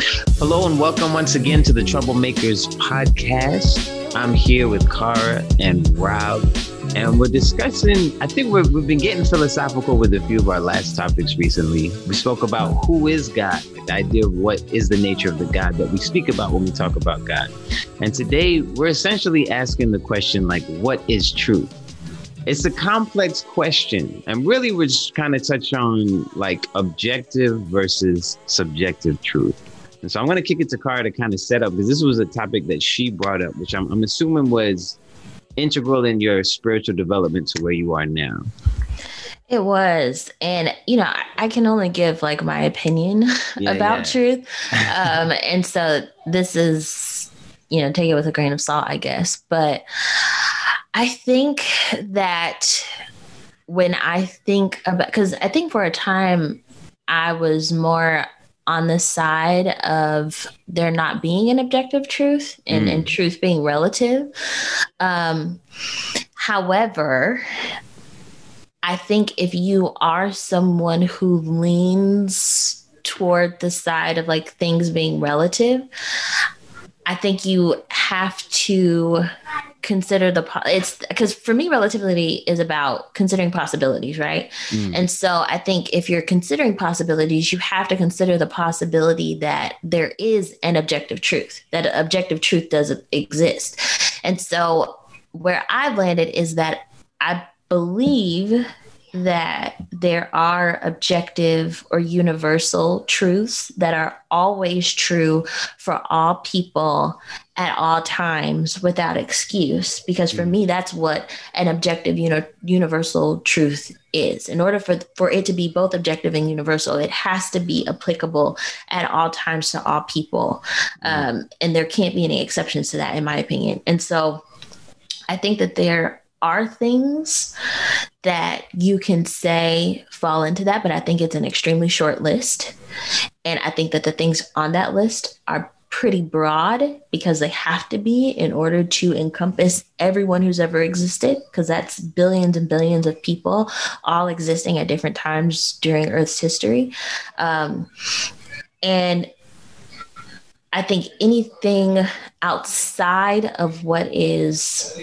Hello and welcome once again to the Troublemakers podcast. I'm here with Cara and Rob, and we're discussing. I think we have we've been getting philosophical with a few of our last topics recently. We spoke about who is God, the idea of what is the nature of the God that we speak about when we talk about God. And today we're essentially asking the question like, what is truth? It's a complex question. And really, we're just kind of touch on like objective versus subjective truth. And so I'm going to kick it to Cara to kind of set up because this was a topic that she brought up, which I'm, I'm assuming was integral in your spiritual development to where you are now. It was. And, you know, I can only give like my opinion yeah, about yeah. truth. Um, and so this is, you know, take it with a grain of salt, I guess. But I think that when I think about, because I think for a time I was more on the side of there not being an objective truth and, mm. and truth being relative. Um, however, I think if you are someone who leans toward the side of like things being relative, I think you have to consider the it's because for me relativity is about considering possibilities right mm. and so i think if you're considering possibilities you have to consider the possibility that there is an objective truth that objective truth doesn't exist and so where i've landed is that i believe that there are objective or universal truths that are always true for all people at all times without excuse because for mm. me that's what an objective uni- universal truth is in order for for it to be both objective and universal it has to be applicable at all times to all people mm. um, and there can't be any exceptions to that in my opinion and so i think that there are things that you can say fall into that, but I think it's an extremely short list. And I think that the things on that list are pretty broad because they have to be in order to encompass everyone who's ever existed, because that's billions and billions of people all existing at different times during Earth's history. Um, and I think anything outside of what is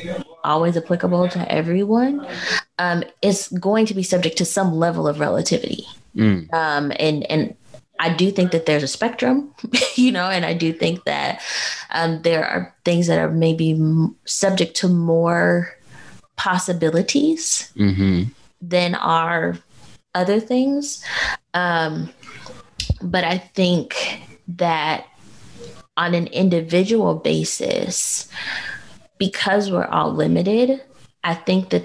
always applicable to everyone um, is going to be subject to some level of relativity. Mm. Um, and and I do think that there's a spectrum, you know, and I do think that um, there are things that are maybe m- subject to more possibilities mm-hmm. than are other things. Um, but I think that on an individual basis, because we're all limited, I think that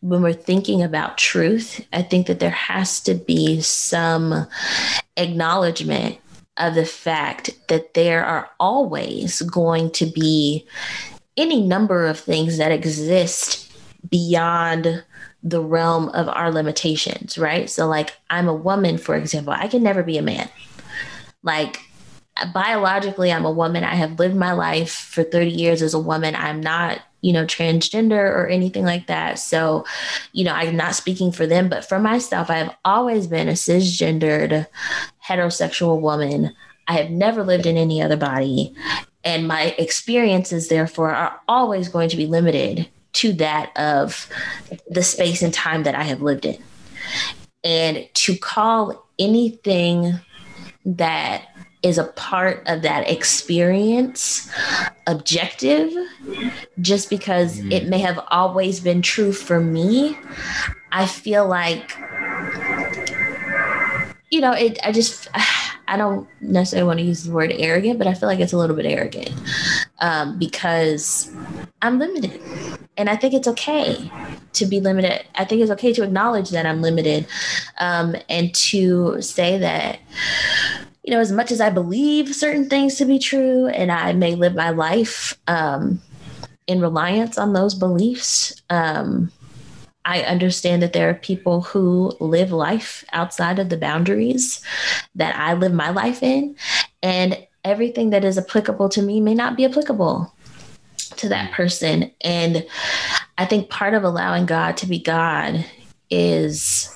when we're thinking about truth, I think that there has to be some acknowledgement of the fact that there are always going to be any number of things that exist beyond the realm of our limitations, right? So, like, I'm a woman, for example, I can never be a man. Like, biologically i'm a woman. I have lived my life for 30 years as a woman. I'm not you know transgender or anything like that. So you know i'm not speaking for them but for myself i have always been a cisgendered heterosexual woman. I have never lived in any other body. And my experiences therefore are always going to be limited to that of the space and time that i have lived in. And to call anything that is a part of that experience objective just because mm. it may have always been true for me i feel like you know it i just i don't necessarily want to use the word arrogant but i feel like it's a little bit arrogant um, because i'm limited and i think it's okay to be limited i think it's okay to acknowledge that i'm limited um, and to say that you know, as much as I believe certain things to be true, and I may live my life um, in reliance on those beliefs, um, I understand that there are people who live life outside of the boundaries that I live my life in. And everything that is applicable to me may not be applicable to that person. And I think part of allowing God to be God is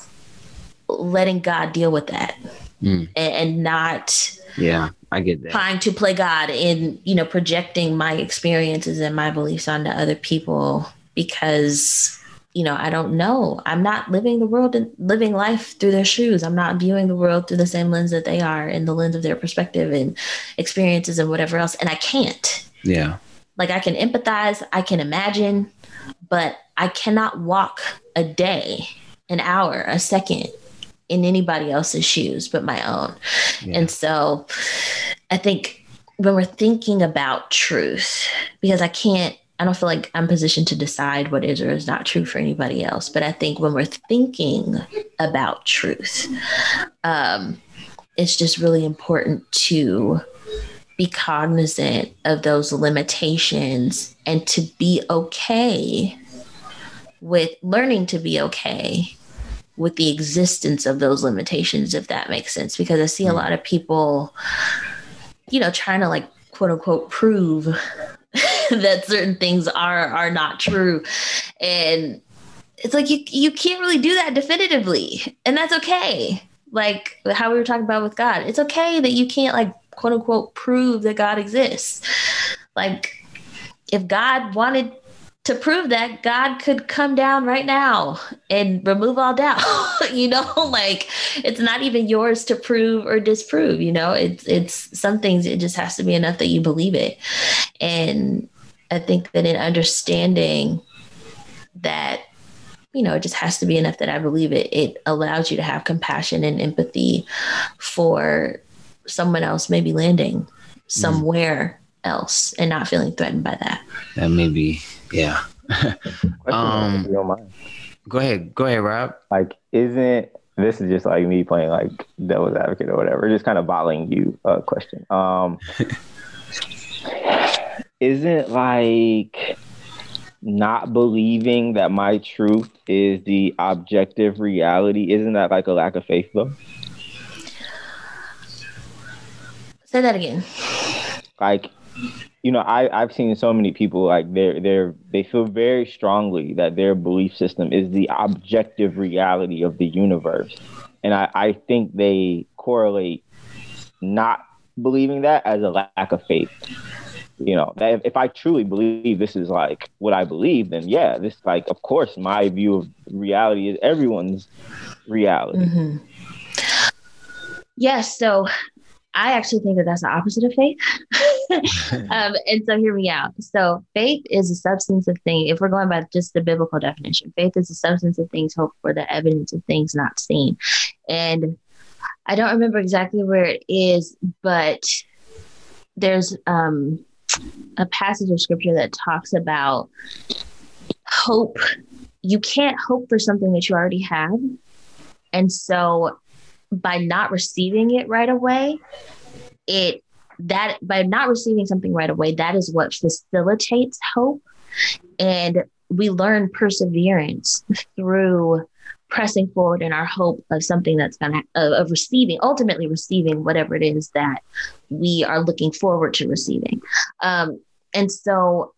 letting God deal with that mm. and, and not Yeah, I get that. Trying to play God in, you know, projecting my experiences and my beliefs onto other people because you know, I don't know. I'm not living the world and living life through their shoes. I'm not viewing the world through the same lens that they are in the lens of their perspective and experiences and whatever else. And I can't. Yeah. Like I can empathize, I can imagine, but I cannot walk a day, an hour, a second in anybody else's shoes but my own. Yeah. And so I think when we're thinking about truth, because I can't I don't feel like I'm positioned to decide what is or is not true for anybody else. But I think when we're thinking about truth, um, it's just really important to be cognizant of those limitations and to be okay with learning to be okay with the existence of those limitations, if that makes sense. Because I see a mm. lot of people, you know, trying to like quote unquote prove that certain things are are not true and it's like you you can't really do that definitively and that's okay like how we were talking about with god it's okay that you can't like quote unquote prove that god exists like if god wanted to prove that God could come down right now and remove all doubt. you know, like it's not even yours to prove or disprove, you know. It's it's some things it just has to be enough that you believe it. And I think that in understanding that you know, it just has to be enough that I believe it. It allows you to have compassion and empathy for someone else maybe landing mm. somewhere mm. else and not feeling threatened by that. That may be yeah. um, go ahead. Go ahead, Rob. Like, isn't this is just like me playing like devil's advocate or whatever, just kind of bottling you a question. Um, isn't like not believing that my truth is the objective reality, isn't that like a lack of faith though? Say that again. Like you know, I, I've seen so many people like they're they're they feel very strongly that their belief system is the objective reality of the universe. And I, I think they correlate not believing that as a lack of faith. You know, that if I truly believe this is like what I believe, then yeah, this like of course my view of reality is everyone's reality. Mm-hmm. Yes, so I actually think that that's the opposite of faith. um, and so hear me out. So faith is a substance of things. If we're going by just the biblical definition, faith is a substance of things hoped for, the evidence of things not seen. And I don't remember exactly where it is, but there's um, a passage of scripture that talks about hope. You can't hope for something that you already have. And so by not receiving it right away, it that by not receiving something right away, that is what facilitates hope. And we learn perseverance through pressing forward in our hope of something that's going to of, receiving ultimately receiving whatever it is that we are looking forward to receiving um, and so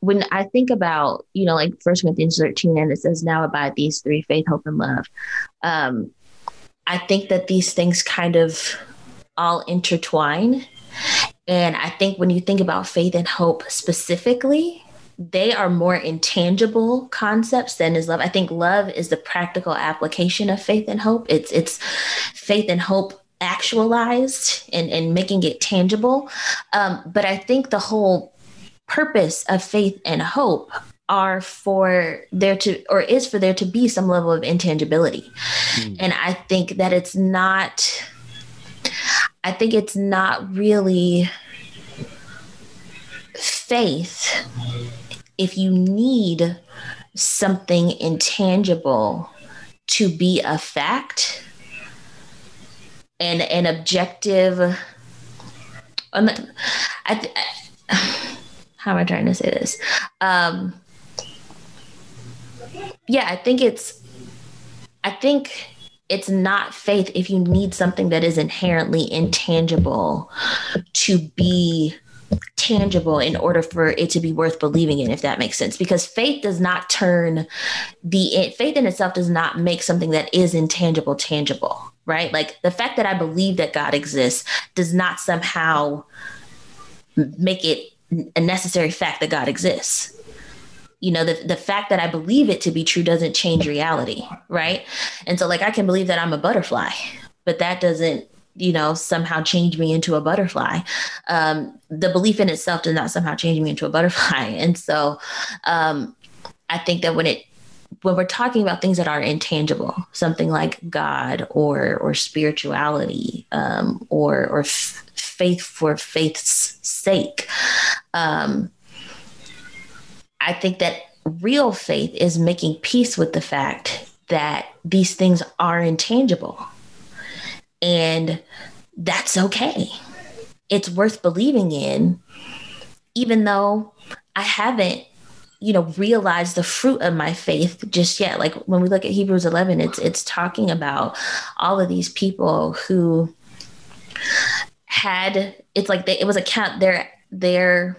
when i think about you know like first corinthians 13 and it says now abide these three faith hope and love um, I think that these things kind of all intertwine. And I think when you think about faith and hope specifically, they are more intangible concepts than is love. I think love is the practical application of faith and hope. It's it's faith and hope actualized and, and making it tangible. Um, but I think the whole purpose of faith and hope are for there to or is for there to be some level of intangibility mm. and i think that it's not i think it's not really faith if you need something intangible to be a fact and an objective um, I, how am I trying to say this? Um, yeah, I think it's, I think it's not faith if you need something that is inherently intangible to be tangible in order for it to be worth believing in if that makes sense because faith does not turn the faith in itself does not make something that is intangible tangible right? Like the fact that I believe that God exists does not somehow make it a necessary fact that God exists. You know, the, the fact that I believe it to be true doesn't change reality, right? And so, like, I can believe that I'm a butterfly, but that doesn't you know somehow change me into a butterfly um, the belief in itself does not somehow change me into a butterfly and so um, i think that when it when we're talking about things that are intangible, something like God or or spirituality um, or or f- faith for faith's sake, um, I think that real faith is making peace with the fact that these things are intangible, and that's okay. It's worth believing in, even though I haven't you know realize the fruit of my faith just yet like when we look at hebrews 11 it's it's talking about all of these people who had it's like they, it was a count their their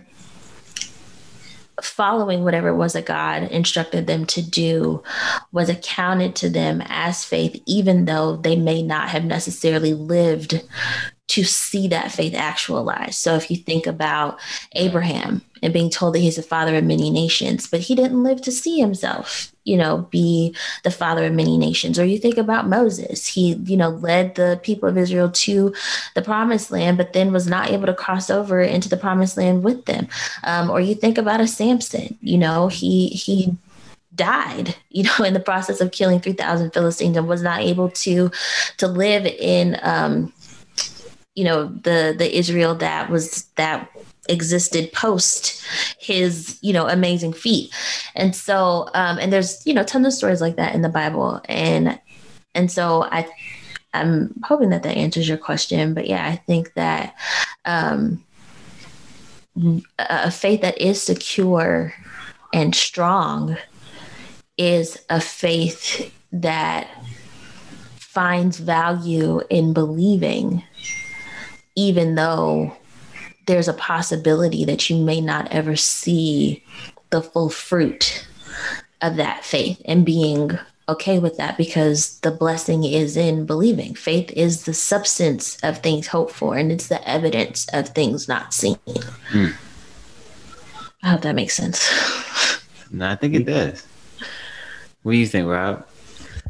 following whatever it was that God instructed them to do was accounted to them as faith, even though they may not have necessarily lived to see that faith actualized. So if you think about Abraham and being told that he's the father of many nations, but he didn't live to see himself, you know, be the father of many nations. Or you think about Moses, he, you know, led the people of Israel to the promised land, but then was not able to cross over into the promised land with them. Um, or you think about a Samson, you know, he, he, died you know in the process of killing 3000 philistines and was not able to to live in um you know the the Israel that was that existed post his you know amazing feat. And so um and there's you know tons of stories like that in the bible. And and so i i'm hoping that that answers your question. But yeah i think that um a faith that is secure and strong is a faith that finds value in believing even though there's a possibility that you may not ever see the full fruit of that faith and being okay with that because the blessing is in believing. Faith is the substance of things hoped for and it's the evidence of things not seen. Hmm. I hope that makes sense. no, I think it does. What do you think, Rob?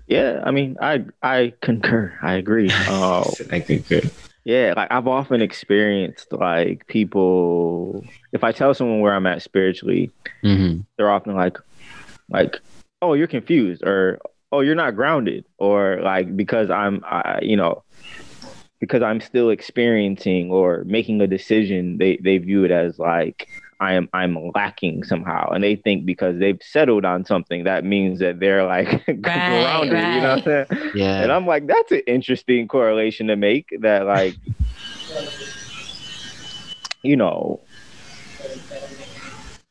Yeah, I mean, I I concur. I agree. Uh, I concur. Yeah, like I've often experienced like people. If I tell someone where I'm at spiritually, mm-hmm. they're often like, like, oh, you're confused, or oh, you're not grounded, or like because I'm, I, you know, because I'm still experiencing or making a decision, they they view it as like I am I'm lacking somehow, and they think because they've settled on something that means that they're like right, grounded. Right. You know what I'm saying? Yeah. And I'm like, that's an interesting correlation to make. That like, you know,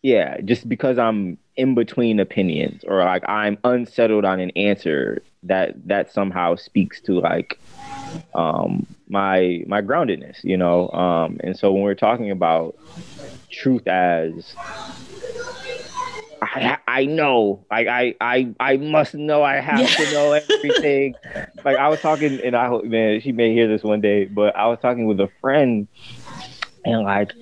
yeah, just because I'm in between opinions or like I'm unsettled on an answer, that that somehow speaks to like um my my groundedness, you know. Um, and so when we're talking about truth as I, I know like I, I I must know I have yeah. to know everything. like I was talking and I hope man she may hear this one day, but I was talking with a friend and like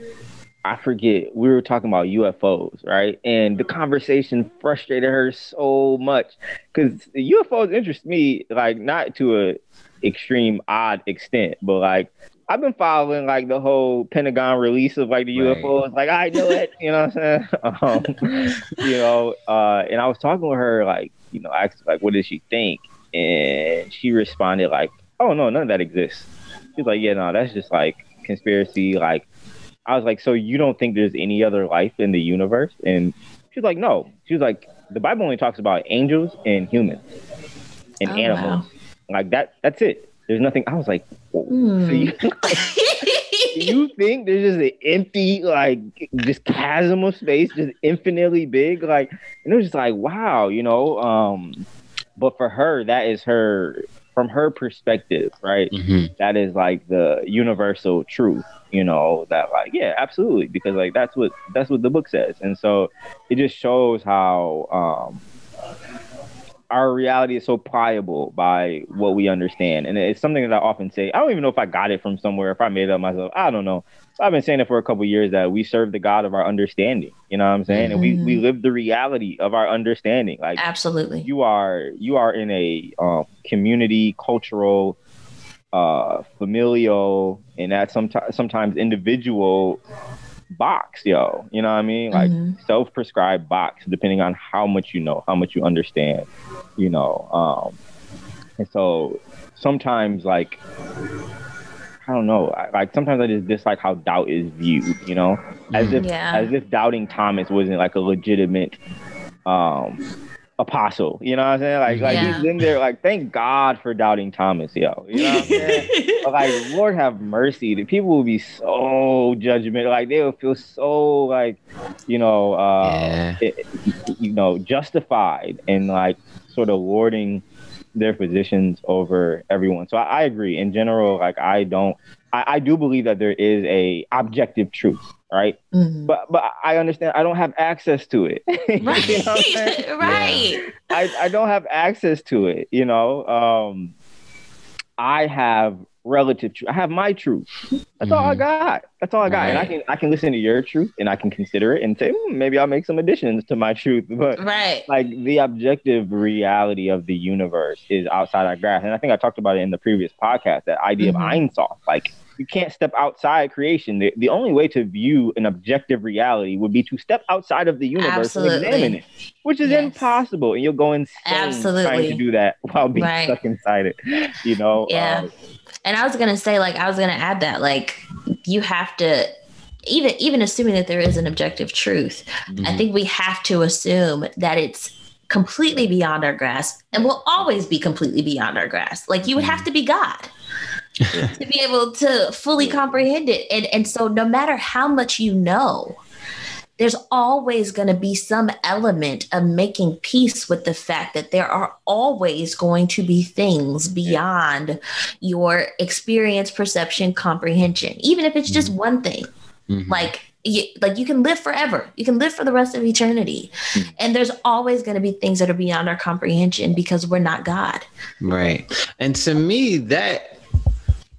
I forget we were talking about UFOs, right? And the conversation frustrated her so much because UFOs interest me like not to a extreme odd extent, but like I've been following like the whole Pentagon release of like the right. UFOs. Like I know it, you know what I'm saying? Um, you know, uh, and I was talking with her like, you know, asked like, what does she think? And she responded like, oh no, none of that exists. She's like, yeah, no, that's just like conspiracy. Like, I was like, so you don't think there's any other life in the universe? And she's like, no. She was like, the Bible only talks about angels and humans and oh, animals. Wow. Like that. That's it. There's nothing. I was like, mm. so you, you think there's just an empty, like, just chasm of space, just infinitely big? Like, and it was just like, wow, you know. Um, but for her, that is her, from her perspective, right? Mm-hmm. That is like the universal truth, you know. That like, yeah, absolutely, because like that's what that's what the book says, and so it just shows how. um our reality is so pliable by what we understand. And it's something that I often say. I don't even know if I got it from somewhere, if I made it up myself. I don't know. So I've been saying it for a couple years that we serve the God of our understanding. You know what I'm saying? Mm-hmm. And we we mm-hmm. live the reality of our understanding. Like absolutely, you are you are in a um, community, cultural, uh, familial, and that sometimes sometimes individual box, yo. You know what I mean? Like mm-hmm. self-prescribed box, depending on how much you know, how much you understand. You know, um, and so sometimes like I don't know. I, like sometimes I just dislike how doubt is viewed. You know, as if yeah. as if doubting Thomas wasn't like a legitimate um apostle. You know what I'm saying? Like, like yeah. he's in there. Like, thank God for doubting Thomas, yo. You know what I'm saying? like, Lord have mercy. The people will be so judgmental. Like, they will feel so like, you know, uh, yeah. it, you know, justified and like sort of lording their positions over everyone. So I, I agree. In general, like I don't I, I, do believe that there is a objective truth, right? Mm-hmm. But but I understand I don't have access to it. Right. you know right. I, I don't have access to it, you know. Um I have relative truth. I have my truth. That's mm-hmm. all I mm-hmm. got. That's all I got. Right. And I can I can listen to your truth and I can consider it and say hmm, maybe I'll make some additions to my truth. But right, like the objective reality of the universe is outside our grasp. And I think I talked about it in the previous podcast. That idea mm-hmm. of Ein Sof, like you can't step outside creation. The, the only way to view an objective reality would be to step outside of the universe Absolutely. and examine it, which is yes. impossible. And you'll go insane Absolutely. trying to do that while being right. stuck inside it. You know. Yeah. Um, and I was gonna say, like, I was gonna add that, like, you have to even even assuming that there is an objective truth, mm-hmm. I think we have to assume that it's completely beyond our grasp and will always be completely beyond our grasp. Like you would have mm-hmm. to be God. To be able to fully comprehend it. And and so no matter how much you know, there's always going to be some element of making peace with the fact that there are always going to be things beyond your experience, perception, comprehension, even if it's just mm-hmm. one thing. Mm-hmm. Like you, like you can live forever. You can live for the rest of eternity. Mm-hmm. And there's always going to be things that are beyond our comprehension because we're not God. Right. And to me that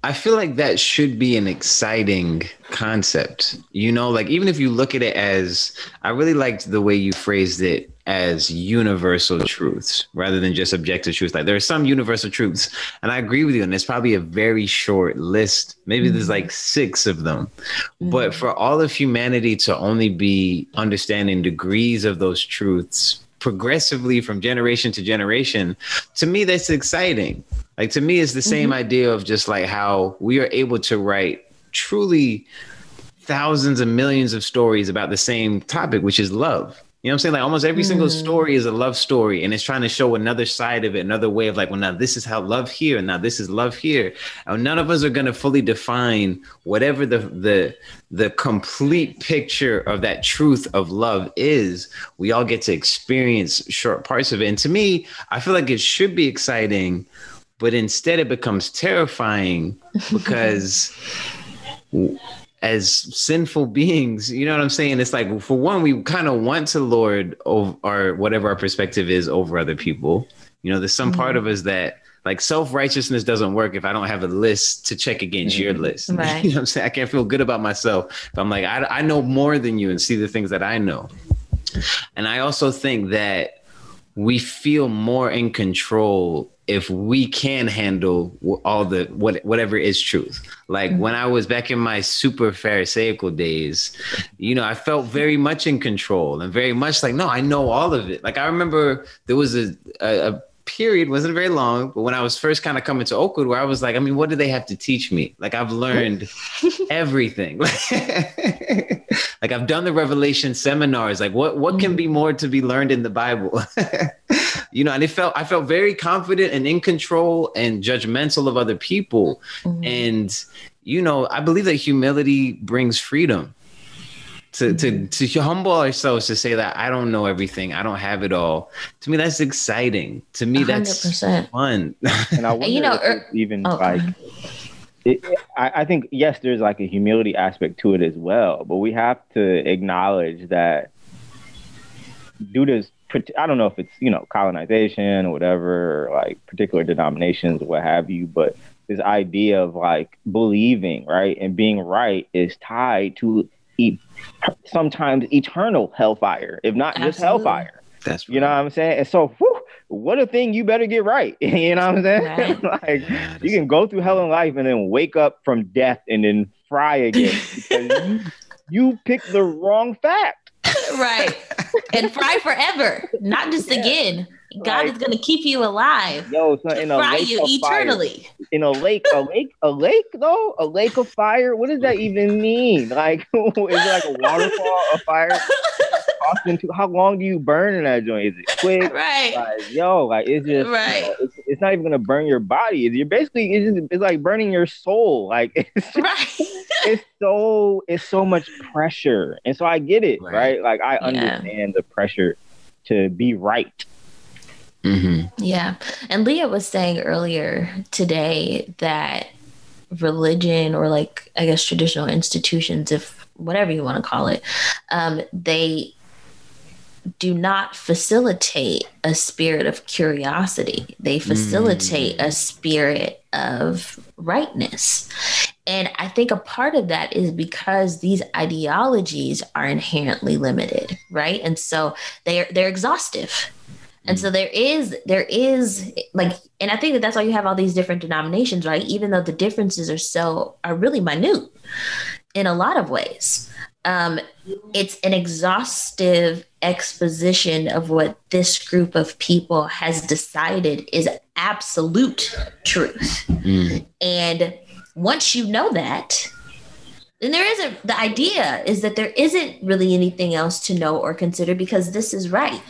I feel like that should be an exciting concept. You know, like even if you look at it as, I really liked the way you phrased it as universal truths rather than just objective truths. Like there are some universal truths, and I agree with you. And it's probably a very short list. Maybe mm-hmm. there's like six of them. Mm-hmm. But for all of humanity to only be understanding degrees of those truths progressively from generation to generation, to me, that's exciting. Like to me, it's the same mm-hmm. idea of just like how we are able to write truly thousands and millions of stories about the same topic, which is love. You know what I'm saying? Like almost every mm. single story is a love story and it's trying to show another side of it, another way of like, well, now this is how love here, and now this is love here. And none of us are gonna fully define whatever the the the complete picture of that truth of love is. We all get to experience short parts of it. And to me, I feel like it should be exciting but instead it becomes terrifying because as sinful beings, you know what I'm saying? It's like, for one, we kind of want to lord over our whatever our perspective is over other people. You know, there's some mm-hmm. part of us that like self righteousness doesn't work if I don't have a list to check against mm-hmm. your list. Right. You know what I'm saying? I can't feel good about myself if I'm like, I, I know more than you and see the things that I know. And I also think that we feel more in control if we can handle all the what whatever is truth like mm-hmm. when i was back in my super pharisaical days you know i felt very much in control and very much like no i know all of it like i remember there was a, a, a period wasn't very long, but when I was first kind of coming to Oakwood, where I was like, I mean, what do they have to teach me? Like I've learned everything. like I've done the Revelation seminars. Like what what can be more to be learned in the Bible? you know, and it felt I felt very confident and in control and judgmental of other people. Mm-hmm. And you know, I believe that humility brings freedom to to mm-hmm. to humble ourselves to say that I don't know everything, I don't have it all. To me, that's exciting. To me, 100%. that's fun. and I wonder you know, er, even oh, like. It, I, I think yes, there's like a humility aspect to it as well, but we have to acknowledge that due to I don't know if it's you know colonization or whatever, or like particular denominations or what have you, but this idea of like believing right and being right is tied to e- sometimes eternal hellfire, if not Absolutely. just hellfire. That's right. you know what I'm saying. And so, whew, what a thing you better get right. you know what I'm saying? Right. like yeah, you can go through hell in life and then wake up from death and then fry again because you, you picked the wrong fact. Right. And fry forever, not just yeah. again. God like, is gonna keep you alive. Yo, so in a fry lake you eternally. Fire. In a lake, a lake, a lake though, a lake of fire. What does that even mean? Like, is it like a waterfall of fire? into how long do you burn in that joint? Is it quick? Right. Like, yo, like it's just right. You know, it's, it's, not even gonna burn your body. You're basically it's, just, it's like burning your soul. Like it's just, right. it's so it's so much pressure, and so I get it, right? right? Like I understand yeah. the pressure to be right. Mm-hmm. Yeah. And Leah was saying earlier today that religion or like I guess traditional institutions, if whatever you want to call it, um, they do not facilitate a spirit of curiosity. They facilitate mm. a spirit of rightness. And I think a part of that is because these ideologies are inherently limited, right? And so they're they're exhaustive. And so mm. there is there is like and I think that that's why you have all these different denominations, right? Even though the differences are so are really minute in a lot of ways. Um, it's an exhaustive exposition of what this group of people has decided is absolute truth. Mm. And once you know that, then there isn't the idea is that there isn't really anything else to know or consider because this is right.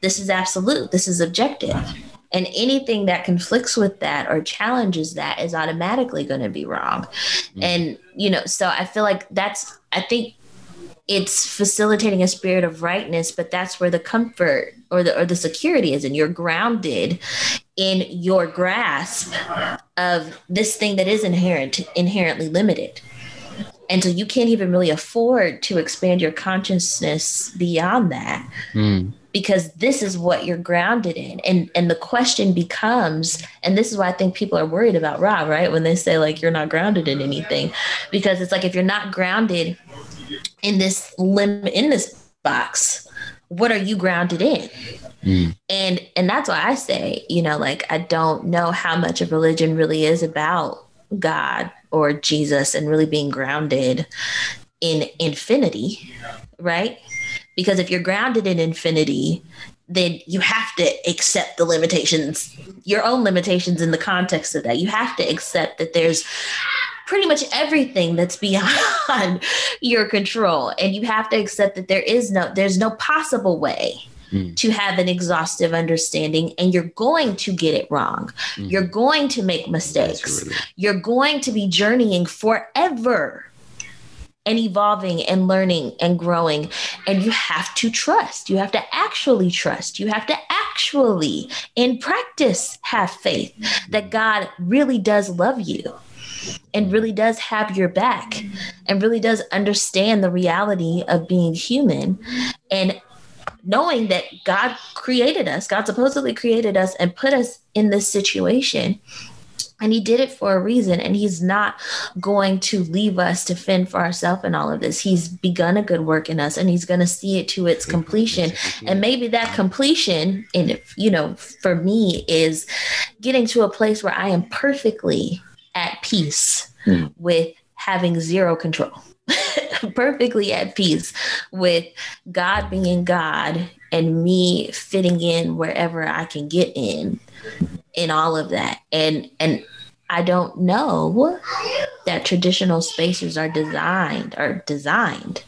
This is absolute. This is objective. And anything that conflicts with that or challenges that is automatically going to be wrong. Mm. And, you know, so I feel like that's, I think it's facilitating a spirit of rightness, but that's where the comfort or the or the security is, and you're grounded in your grasp of this thing that is inherent inherently limited. And so you can't even really afford to expand your consciousness beyond that. Mm. Because this is what you're grounded in. And and the question becomes, and this is why I think people are worried about Rob, right? When they say like you're not grounded in anything. Because it's like if you're not grounded in this limb in this box, what are you grounded in? Mm. And and that's why I say, you know, like I don't know how much of religion really is about God or Jesus and really being grounded in infinity, right? Because if you're grounded in infinity, then you have to accept the limitations, your own limitations in the context of that. You have to accept that there's pretty much everything that's beyond your control and you have to accept that there is no there's no possible way mm. to have an exhaustive understanding and you're going to get it wrong mm. you're going to make mistakes really... you're going to be journeying forever and evolving and learning and growing. And you have to trust. You have to actually trust. You have to actually, in practice, have faith that God really does love you and really does have your back and really does understand the reality of being human and knowing that God created us, God supposedly created us and put us in this situation. And he did it for a reason. And he's not going to leave us to fend for ourselves in all of this. He's begun a good work in us and he's going to see it to its completion. And maybe that completion, and you know, for me, is getting to a place where I am perfectly at peace mm. with having zero control, perfectly at peace with God being God and me fitting in wherever I can get in in all of that. And and I don't know that traditional spaces are designed are designed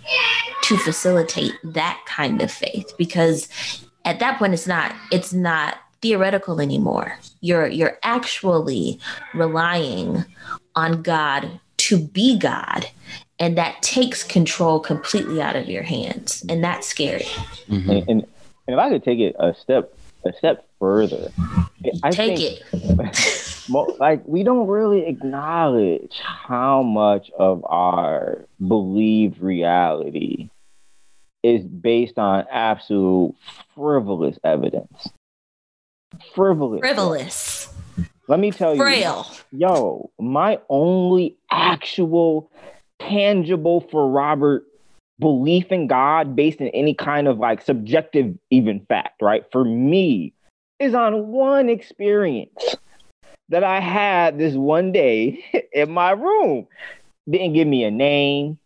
to facilitate that kind of faith because at that point it's not it's not theoretical anymore. You're you're actually relying on God to be God. And that takes control completely out of your hands. And that's scary. Mm-hmm. And, and, and if I could take it a step a step further, I take it. like we don't really acknowledge how much of our believed reality is based on absolute frivolous evidence. Frivolous. Frivolous. Let me tell Frail. you, yo, my only actual tangible for Robert belief in God based in any kind of like subjective even fact, right? For me, is on one experience that I had this one day in my room. Didn't give me a name,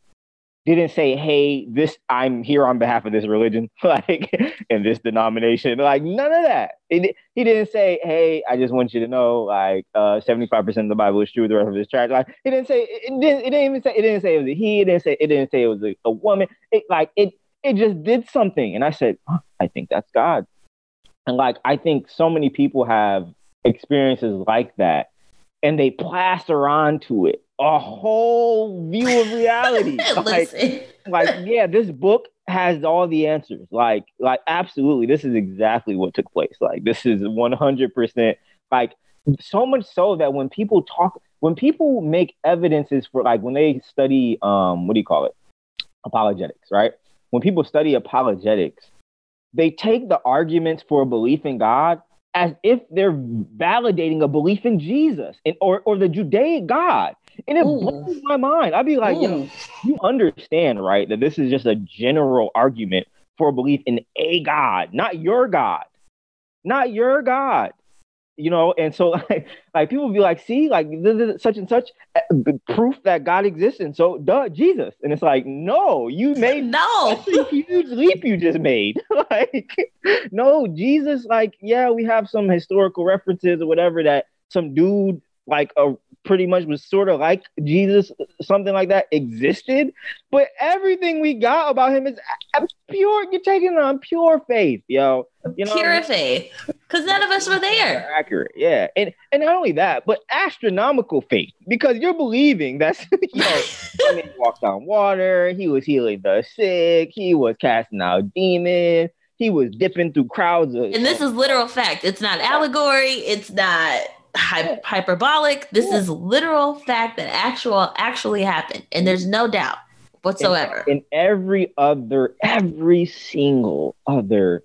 didn't say, "Hey, this I'm here on behalf of this religion, like in this denomination." Like none of that. It, he didn't say, "Hey, I just want you to know, like, uh, 75% of the Bible is true. The rest of it's trash." Like he didn't say. It didn't. It didn't even say. It didn't say it was a he. It didn't say. It didn't say it was a, a woman. It like it. It just did something, and I said, "I think that's God." And like I think so many people have experiences like that, and they plaster onto it a whole view of reality. like, like, yeah, this book has all the answers. Like, like absolutely, this is exactly what took place. Like, this is one hundred percent. Like, so much so that when people talk, when people make evidences for, like, when they study, um, what do you call it, apologetics, right? When people study apologetics, they take the arguments for a belief in God as if they're validating a belief in Jesus and, or, or the Judaic God. And it Ooh. blows my mind. I'd be like, Ooh. yo, you understand, right, that this is just a general argument for a belief in a God, not your God. Not your God you know and so like, like people be like see like such and such eh, proof that god exists and so duh jesus and it's like no you made no huge leap you just made like no jesus like yeah we have some historical references or whatever that some dude like a pretty much was sort of like Jesus, something like that existed. But everything we got about him is pure. You're taking it on pure faith, yo. You know, pure faith, because none of us were there. Accurate, yeah. And and not only that, but astronomical faith, because you're believing that's you know, he walked on water. He was healing the sick. He was casting out demons. He was dipping through crowds of. And this is literal fact. It's not allegory. It's not hy- hyperbolic. This yeah. is literal fact that actual actually happened, and there's no doubt whatsoever. In, in every other, every single other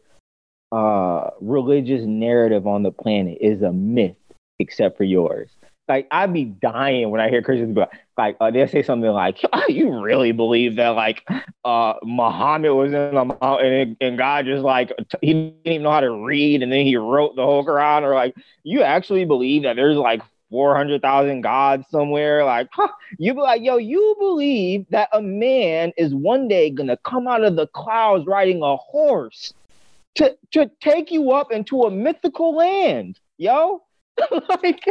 uh, religious narrative on the planet is a myth, except for yours. Like I'd be dying when I hear Christians be like, uh, they'll say something like, oh, "You really believe that like uh, Muhammad was in a mountain and, God just like t- he didn't even know how to read and then he wrote the whole Quran?" Or like, you actually believe that there's like 400,000 gods somewhere. Like, huh, you be like, yo, you believe that a man is one day gonna come out of the clouds riding a horse to, to take you up into a mythical land, yo? like,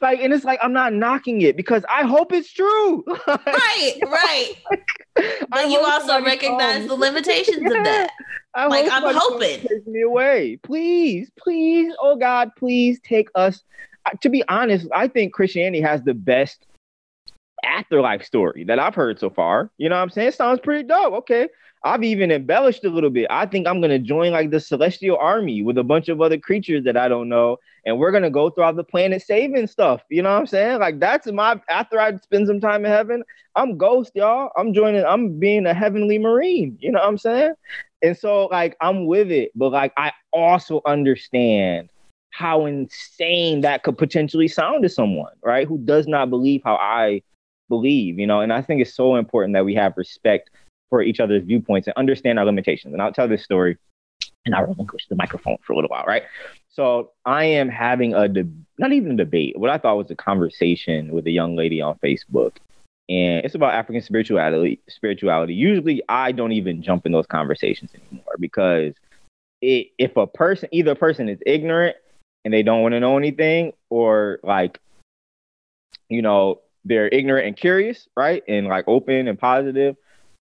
like, and it's like I'm not knocking it because I hope it's true. right, right. but you also recognize the limitations yeah. of that. I like I'm hoping. Take me away, please, please. Oh God, please take us. To be honest, I think Christianity has the best afterlife story that I've heard so far. You know what I'm saying? It sounds pretty dope. Okay. I've even embellished a little bit. I think I'm gonna join like the celestial army with a bunch of other creatures that I don't know, and we're gonna go throughout the planet saving stuff. You know what I'm saying? Like that's my after I spend some time in heaven, I'm ghost, y'all. I'm joining, I'm being a heavenly marine. You know what I'm saying? And so like I'm with it, but like I also understand how insane that could potentially sound to someone, right? Who does not believe how I believe, you know, and I think it's so important that we have respect for each other's viewpoints and understand our limitations. And I'll tell this story and I'll relinquish the microphone for a little while, right? So I am having a de- not even a debate, what I thought was a conversation with a young lady on Facebook. And it's about African spirituality. Spirituality. Usually, I don't even jump in those conversations anymore because it, if a person, either a person is ignorant and they don't want to know anything, or like, you know, they're ignorant and curious, right, and like open and positive,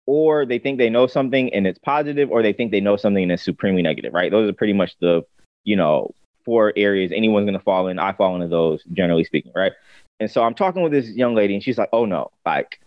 or they think they know something and it's positive, or they think they know something and it's supremely negative, right? Those are pretty much the, you know, four areas anyone's gonna fall in. I fall into those, generally speaking, right? And so I'm talking with this young lady, and she's like, "Oh no, like,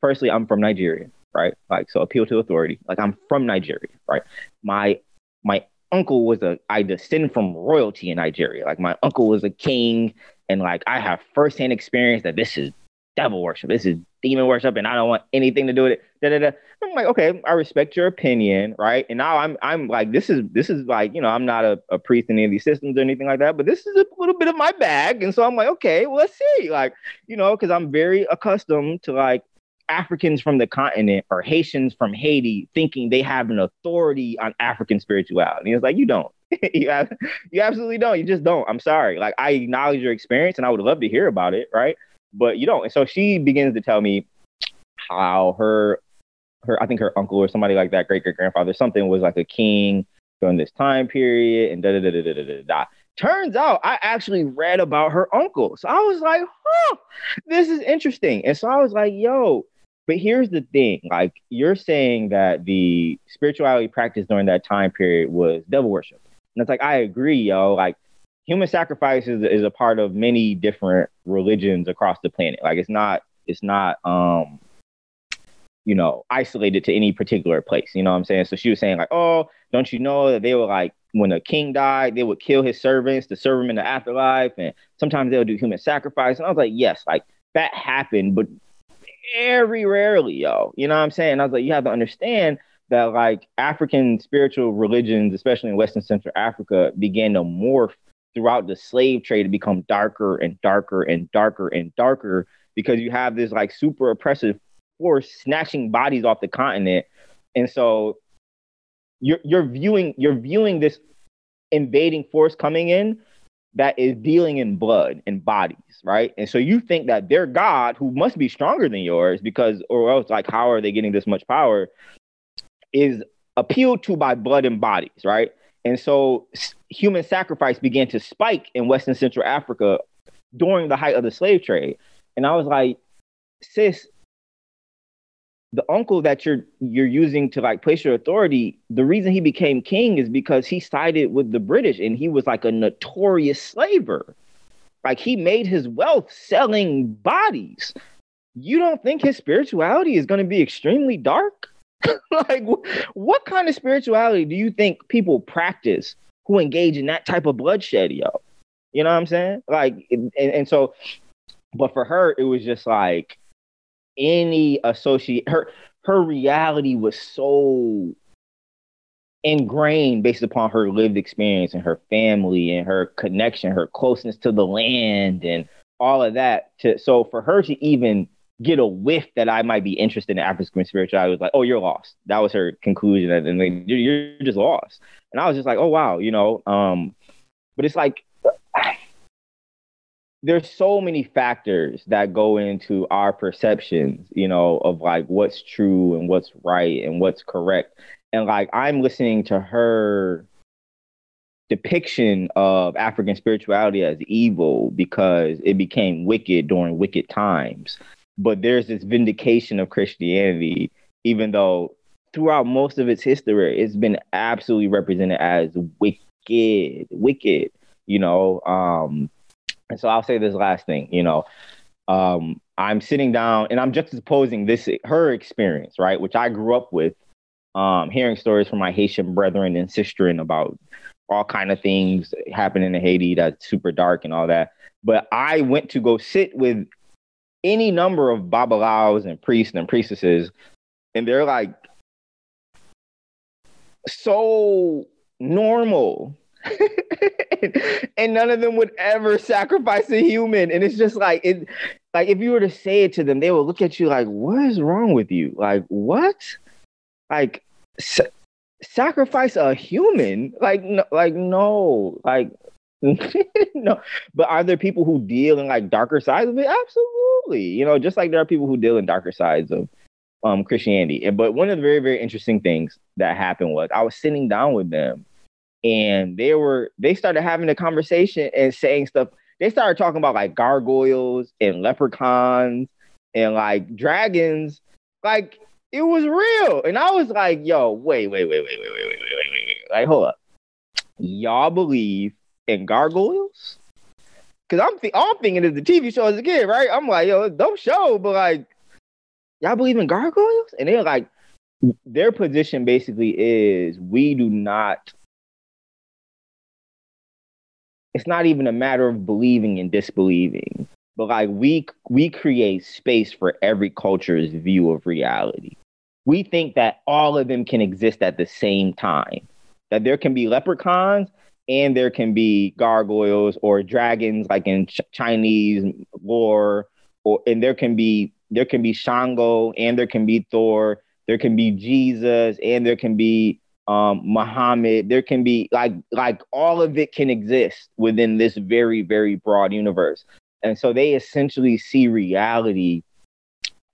firstly, I'm from Nigeria, right? Like, so appeal to authority. Like, I'm from Nigeria, right? My my uncle was a I descend from royalty in Nigeria. Like, my uncle was a king, and like I have firsthand experience that this is devil worship. This is demon worship, and I don't want anything to do with it. Da, da, da. I'm like, okay, I respect your opinion, right? And now I'm I'm like, this is this is like, you know, I'm not a, a priest in any of these systems or anything like that, but this is a little bit of my bag. And so I'm like, okay, well, let's see. Like, you know, because I'm very accustomed to like Africans from the continent or Haitians from Haiti thinking they have an authority on African spirituality. It's like you don't. you have, you absolutely don't. You just don't. I'm sorry. Like I acknowledge your experience and I would love to hear about it, right? But you don't. And so she begins to tell me how her her I think her uncle or somebody like that, great great grandfather, something was like a king during this time period and da da da da da da da. Turns out I actually read about her uncle. So I was like, huh, this is interesting. And so I was like, yo, but here's the thing like, you're saying that the spirituality practice during that time period was devil worship. And it's like, I agree, yo. Like, human sacrifice is, is a part of many different religions across the planet. Like, it's not, it's not, um, you know, isolated to any particular place. You know what I'm saying? So she was saying, like, oh, don't you know that they were like, when a king died, they would kill his servants to serve him in the afterlife. And sometimes they'll do human sacrifice. And I was like, yes, like that happened, but very rarely, yo. You know what I'm saying? I was like, you have to understand that like African spiritual religions, especially in Western Central Africa, began to morph throughout the slave trade to become darker and darker and darker and darker because you have this like super oppressive force snatching bodies off the continent. And so you're you're viewing you're viewing this invading force coming in that is dealing in blood and bodies, right? And so you think that their God, who must be stronger than yours, because or else like how are they getting this much power, is appealed to by blood and bodies, right? And so human sacrifice began to spike in Western Central Africa during the height of the slave trade. And I was like, sis, the uncle that you're you're using to like place your authority, the reason he became king is because he sided with the British and he was like a notorious slaver. Like he made his wealth selling bodies. You don't think his spirituality is going to be extremely dark? like what kind of spirituality do you think people practice who engage in that type of bloodshed, yo? You know what I'm saying? Like and, and so but for her it was just like any associate her her reality was so ingrained based upon her lived experience and her family and her connection, her closeness to the land and all of that. To so for her to even get a whiff that I might be interested in African spirituality was like, oh, you're lost. That was her conclusion, and like, you're, you're just lost. And I was just like, oh wow, you know. Um, but it's like there's so many factors that go into our perceptions, you know, of like what's true and what's right and what's correct. And like I'm listening to her depiction of African spirituality as evil because it became wicked during wicked times. But there's this vindication of Christianity, even though throughout most of its history, it's been absolutely represented as wicked, wicked, you know. Um, and so I'll say this last thing, you know, um, I'm sitting down and I'm juxtaposing this her experience, right, which I grew up with, um, hearing stories from my Haitian brethren and sisterin about all kind of things happening in Haiti that's super dark and all that. But I went to go sit with any number of babalaos and priests and priestesses, and they're like so normal and none of them would ever sacrifice a human. And it's just like it like if you were to say it to them, they would look at you like, what is wrong with you? Like, what? Like sa- sacrifice a human? Like no, like no, like no. But are there people who deal in like darker sides of it? Absolutely. You know, just like there are people who deal in darker sides of um Christianity. But one of the very, very interesting things that happened was I was sitting down with them and they were they started having a conversation and saying stuff. They started talking about like gargoyles and leprechauns and like dragons. Like it was real. And I was like, yo, wait, wait, wait, wait, wait, wait, wait, wait, wait, wait, wait. Like, hold up. Y'all believe in gargoyles? Cause I'm th- I'm thinking of the TV show as a kid, right? I'm like, yo, don't show, but like, y'all believe in gargoyles? And they're like, their position basically is we do not it's not even a matter of believing and disbelieving. but like we we create space for every culture's view of reality. We think that all of them can exist at the same time. That there can be leprechauns and there can be gargoyles or dragons like in Ch- Chinese lore or and there can be there can be Shango and there can be Thor, there can be Jesus and there can be um, Muhammad. There can be like like all of it can exist within this very very broad universe. And so they essentially see reality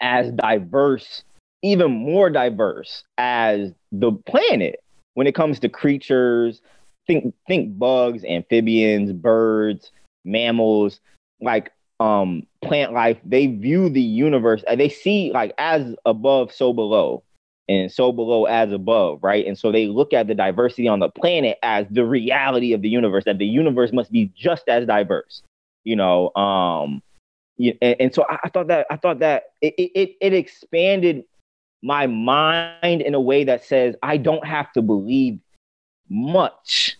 as diverse, even more diverse as the planet when it comes to creatures. Think think bugs, amphibians, birds, mammals, like um plant life. They view the universe, they see like as above, so below and so below as above, right? And so they look at the diversity on the planet as the reality of the universe, that the universe must be just as diverse you know um and, and so I, I, thought that i thought that it, it it expanded my mind in a way that says i don't have to believe much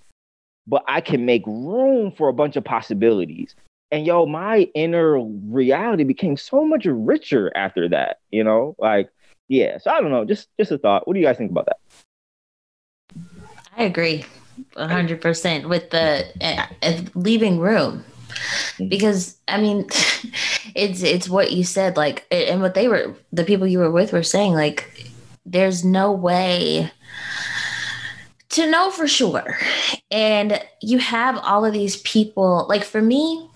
but i can make room for a bunch of possibilities. And yo my inner reality became so much richer after that you know? Like yeah so i don't know just just a thought. What do you guys think about that? I agree 100% with the uh, leaving room. Mm-hmm. because I mean, it's it's what you said, like, and what they were, the people you were with were saying, like, there's no way to know for sure, and you have all of these people. Like for me,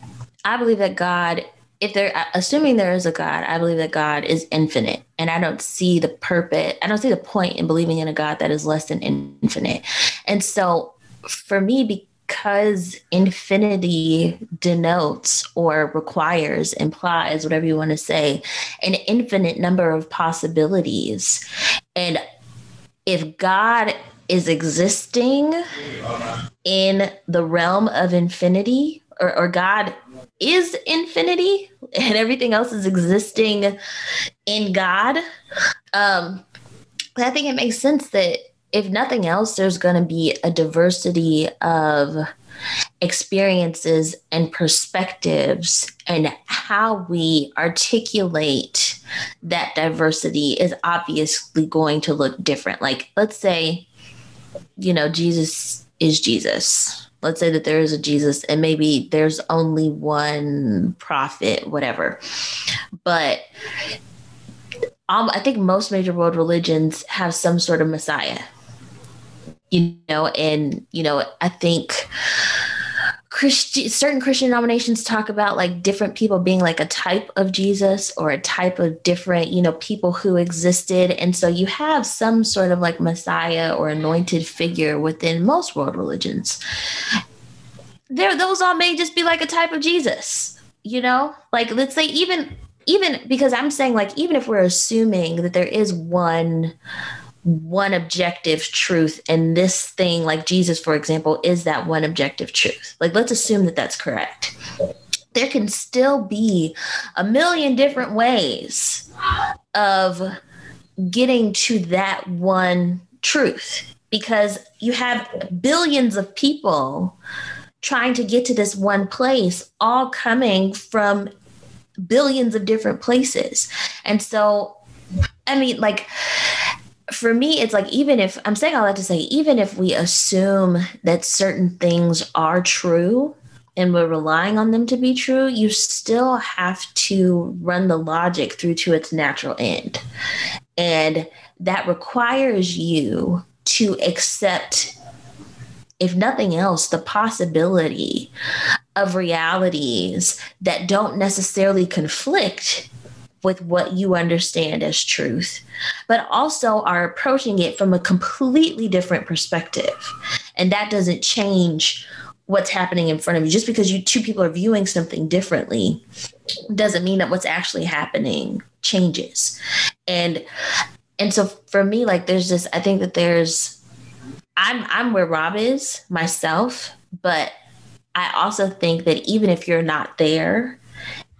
I believe that God if they're assuming there is a God, I believe that God is infinite. And I don't see the purpose, I don't see the point in believing in a God that is less than infinite. And so for me, because infinity denotes or requires, implies, whatever you want to say, an infinite number of possibilities. And if God is existing in the realm of infinity, or, or God is infinity and everything else is existing in God, um, I think it makes sense that if nothing else, there's going to be a diversity of experiences and perspectives, and how we articulate that diversity is obviously going to look different. Like, let's say, you know, Jesus is Jesus. Let's say that there is a Jesus, and maybe there's only one prophet, whatever. But um, I think most major world religions have some sort of Messiah you know, and you know, I think Certain Christian denominations talk about like different people being like a type of Jesus or a type of different, you know, people who existed. And so you have some sort of like Messiah or anointed figure within most world religions. There, those all may just be like a type of Jesus, you know? Like let's say even even because I'm saying like even if we're assuming that there is one one objective truth and this thing like jesus for example is that one objective truth. Like let's assume that that's correct. There can still be a million different ways of getting to that one truth because you have billions of people trying to get to this one place all coming from billions of different places. And so i mean like for me, it's like even if I'm saying all that to say, even if we assume that certain things are true and we're relying on them to be true, you still have to run the logic through to its natural end. And that requires you to accept, if nothing else, the possibility of realities that don't necessarily conflict with what you understand as truth, but also are approaching it from a completely different perspective. And that doesn't change what's happening in front of you. Just because you two people are viewing something differently doesn't mean that what's actually happening changes. And and so for me, like there's this, I think that there's I'm I'm where Rob is myself, but I also think that even if you're not there,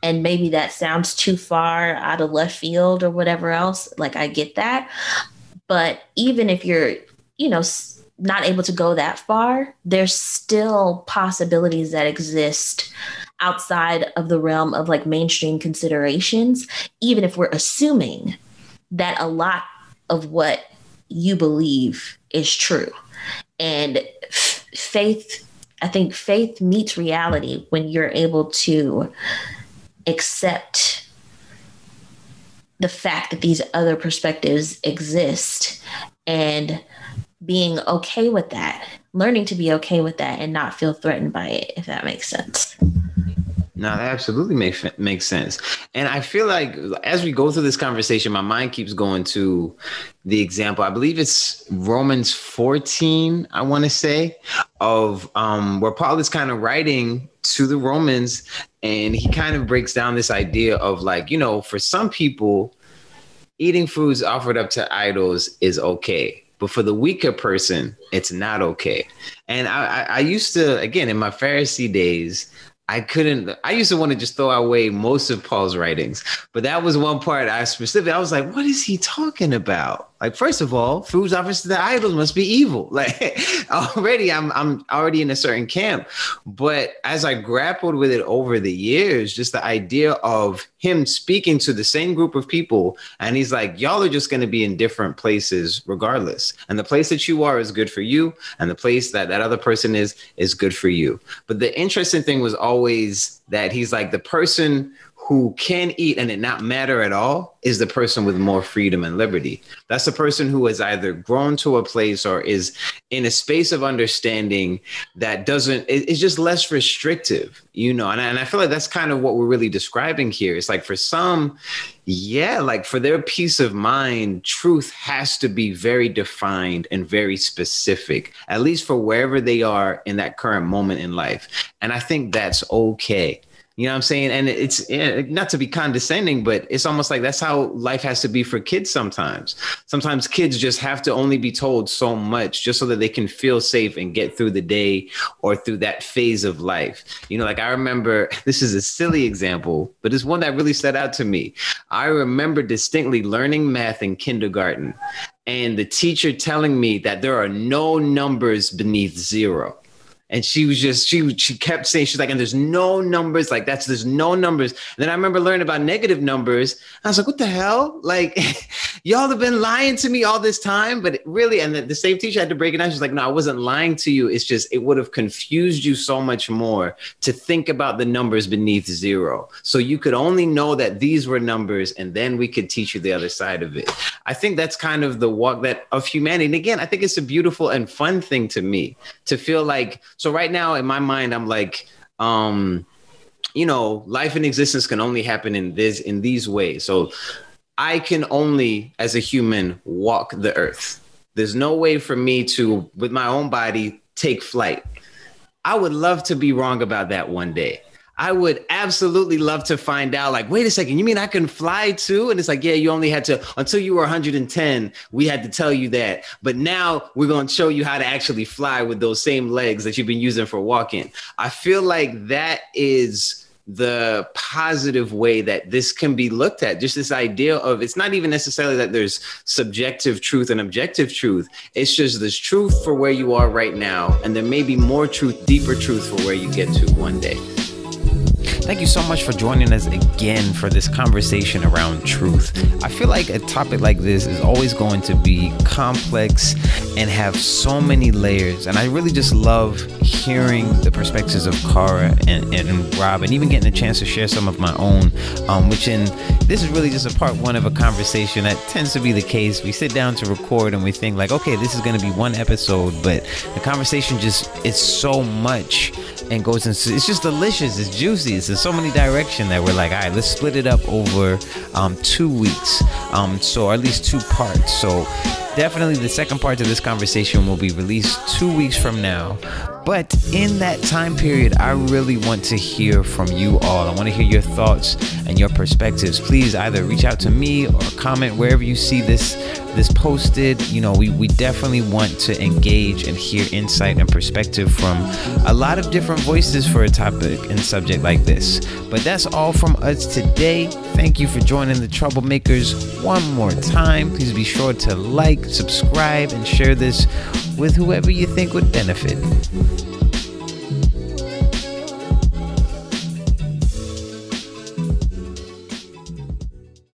and maybe that sounds too far out of left field or whatever else like i get that but even if you're you know not able to go that far there's still possibilities that exist outside of the realm of like mainstream considerations, even if we're assuming that a lot of what you believe is true. And f- faith, I think faith meets reality when you're able to accept the fact that these other perspectives exist and being okay with that, learning to be okay with that and not feel threatened by it, if that makes sense. No, that absolutely makes makes sense. And I feel like as we go through this conversation, my mind keeps going to the example. I believe it's Romans 14, I want to say, of um, where Paul is kind of writing to the Romans and he kind of breaks down this idea of like, you know, for some people, eating foods offered up to idols is okay but for the weaker person, it's not okay. And I, I, I, used to, again, in my Pharisee days, I couldn't. I used to want to just throw away most of Paul's writings, but that was one part I specifically. I was like, "What is he talking about?" Like, first of all, foods offered to the idols must be evil. Like, already, I'm I'm already in a certain camp. But as I grappled with it over the years, just the idea of him speaking to the same group of people, and he's like, "Y'all are just to be in different places regardless, and the place that you are is good for you, and the place that that other person is is good for you." But the interesting thing was always that he's like the person who can eat and it not matter at all is the person with more freedom and liberty. That's the person who has either grown to a place or is in a space of understanding that doesn't, it's just less restrictive, you know? And I, and I feel like that's kind of what we're really describing here. It's like for some, yeah, like for their peace of mind, truth has to be very defined and very specific, at least for wherever they are in that current moment in life. And I think that's okay. You know what I'm saying? And it's not to be condescending, but it's almost like that's how life has to be for kids sometimes. Sometimes kids just have to only be told so much just so that they can feel safe and get through the day or through that phase of life. You know, like I remember this is a silly example, but it's one that really stood out to me. I remember distinctly learning math in kindergarten and the teacher telling me that there are no numbers beneath zero and she was just she she kept saying she's like and there's no numbers like that's there's no numbers. And then i remember learning about negative numbers. I was like what the hell? Like y'all have been lying to me all this time but really and the, the same teacher had to break it down. She's like no i wasn't lying to you. It's just it would have confused you so much more to think about the numbers beneath zero. So you could only know that these were numbers and then we could teach you the other side of it. I think that's kind of the walk that of humanity. And again i think it's a beautiful and fun thing to me to feel like so right now in my mind, I'm like, um, you know, life and existence can only happen in this in these ways. So I can only, as a human, walk the earth. There's no way for me to, with my own body, take flight. I would love to be wrong about that one day. I would absolutely love to find out. Like, wait a second, you mean I can fly too? And it's like, yeah, you only had to until you were 110. We had to tell you that, but now we're going to show you how to actually fly with those same legs that you've been using for walking. I feel like that is the positive way that this can be looked at. Just this idea of it's not even necessarily that there's subjective truth and objective truth. It's just there's truth for where you are right now, and there may be more truth, deeper truth for where you get to one day. Thank you so much for joining us again for this conversation around truth. I feel like a topic like this is always going to be complex and have so many layers. And I really just love hearing the perspectives of Cara and, and Rob, and even getting a chance to share some of my own, um, which in this is really just a part one of a conversation that tends to be the case. We sit down to record and we think like, okay, this is going to be one episode, but the conversation just it's so much and goes into it's just delicious it's juicy it's so many direction that we're like all right let's split it up over um, two weeks. Um, so at least two parts. So definitely the second part of this conversation will be released two weeks from now but in that time period, I really want to hear from you all. I want to hear your thoughts and your perspectives. Please either reach out to me or comment wherever you see this this posted. You know, we, we definitely want to engage and hear insight and perspective from a lot of different voices for a topic and subject like this. But that's all from us today. Thank you for joining the Troublemakers one more time. Please be sure to like, subscribe, and share this with whoever you think would benefit.